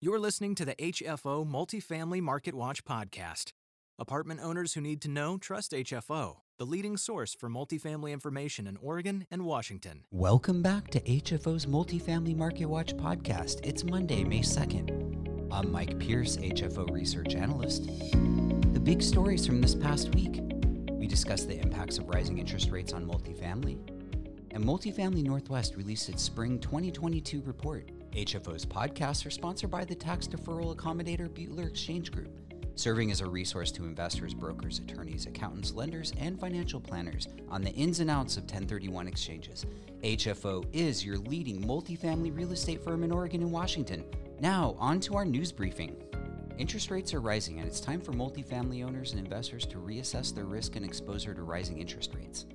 You're listening to the HFO Multifamily Market Watch podcast. Apartment owners who need to know trust HFO, the leading source for multifamily information in Oregon and Washington. Welcome back to HFO's Multifamily Market Watch podcast. It's Monday, May 2nd. I'm Mike Pierce, HFO research analyst. The big stories from this past week we discuss the impacts of rising interest rates on multifamily, and Multifamily Northwest released its spring 2022 report. HFO's podcasts are sponsored by the tax deferral accommodator Butler Exchange Group, serving as a resource to investors, brokers, attorneys, accountants, lenders, and financial planners on the ins and outs of 1031 exchanges. HFO is your leading multifamily real estate firm in Oregon and Washington. Now, on to our news briefing. Interest rates are rising, and it's time for multifamily owners and investors to reassess their risk and exposure to rising interest rates.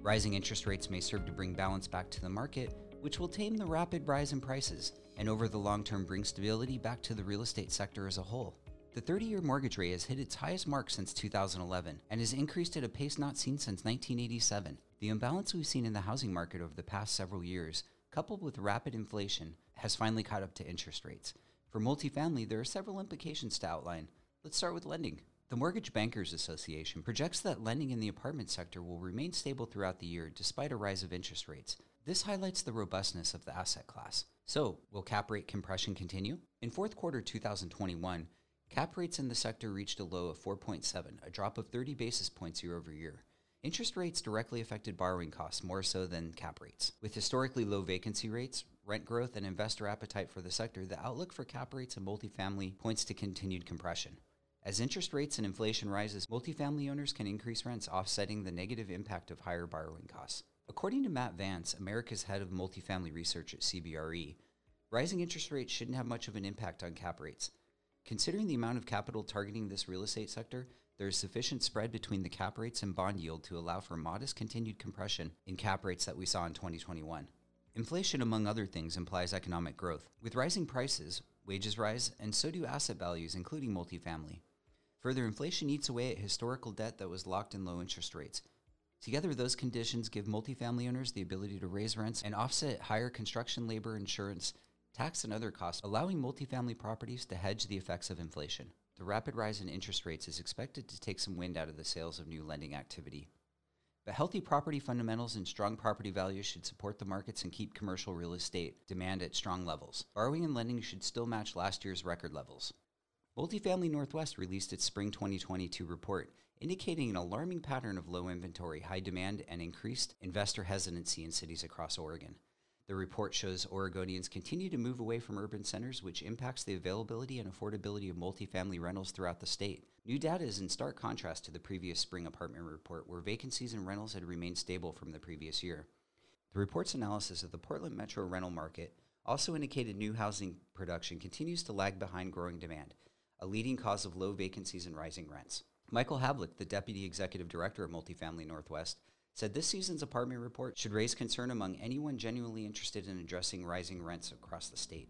Rising interest rates may serve to bring balance back to the market, which will tame the rapid rise in prices and over the long term bring stability back to the real estate sector as a whole. The 30 year mortgage rate has hit its highest mark since 2011 and has increased at a pace not seen since 1987. The imbalance we've seen in the housing market over the past several years, coupled with rapid inflation, has finally caught up to interest rates. For multifamily, there are several implications to outline. Let's start with lending. The Mortgage Bankers Association projects that lending in the apartment sector will remain stable throughout the year despite a rise of interest rates. This highlights the robustness of the asset class. So, will cap rate compression continue? In fourth quarter 2021, cap rates in the sector reached a low of 4.7, a drop of 30 basis points year over year. Interest rates directly affected borrowing costs more so than cap rates. With historically low vacancy rates, rent growth, and investor appetite for the sector, the outlook for cap rates in multifamily points to continued compression. As interest rates and inflation rises, multifamily owners can increase rents, offsetting the negative impact of higher borrowing costs. According to Matt Vance, America's head of multifamily research at CBRE, rising interest rates shouldn't have much of an impact on cap rates. Considering the amount of capital targeting this real estate sector, there is sufficient spread between the cap rates and bond yield to allow for modest continued compression in cap rates that we saw in 2021. Inflation, among other things, implies economic growth. With rising prices, wages rise, and so do asset values, including multifamily. Further, inflation eats away at historical debt that was locked in low interest rates. Together, those conditions give multifamily owners the ability to raise rents and offset higher construction labor, insurance, tax, and other costs, allowing multifamily properties to hedge the effects of inflation. The rapid rise in interest rates is expected to take some wind out of the sails of new lending activity. But healthy property fundamentals and strong property values should support the markets and keep commercial real estate demand at strong levels. Borrowing and lending should still match last year's record levels. Multifamily Northwest released its spring 2022 report, indicating an alarming pattern of low inventory, high demand, and increased investor hesitancy in cities across Oregon. The report shows Oregonians continue to move away from urban centers, which impacts the availability and affordability of multifamily rentals throughout the state. New data is in stark contrast to the previous spring apartment report, where vacancies and rentals had remained stable from the previous year. The report's analysis of the Portland metro rental market also indicated new housing production continues to lag behind growing demand a leading cause of low vacancies and rising rents. Michael Havlick, the Deputy Executive Director of Multifamily Northwest, said this season's apartment report should raise concern among anyone genuinely interested in addressing rising rents across the state.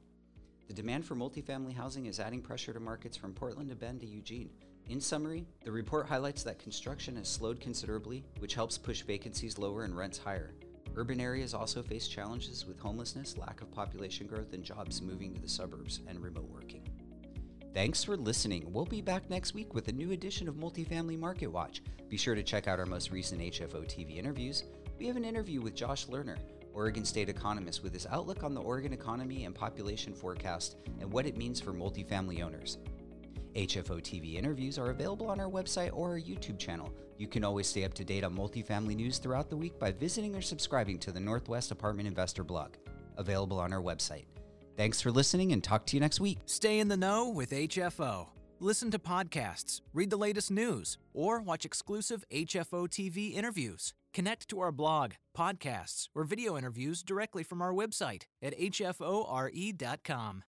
The demand for multifamily housing is adding pressure to markets from Portland to Bend to Eugene. In summary, the report highlights that construction has slowed considerably, which helps push vacancies lower and rents higher. Urban areas also face challenges with homelessness, lack of population growth, and jobs moving to the suburbs and remote working. Thanks for listening. We'll be back next week with a new edition of Multifamily Market Watch. Be sure to check out our most recent HFO TV interviews. We have an interview with Josh Lehner, Oregon State economist, with his outlook on the Oregon economy and population forecast and what it means for multifamily owners. HFO TV interviews are available on our website or our YouTube channel. You can always stay up to date on multifamily news throughout the week by visiting or subscribing to the Northwest Apartment Investor blog, available on our website. Thanks for listening and talk to you next week. Stay in the know with HFO. Listen to podcasts, read the latest news, or watch exclusive HFO TV interviews. Connect to our blog, podcasts, or video interviews directly from our website at hfore.com.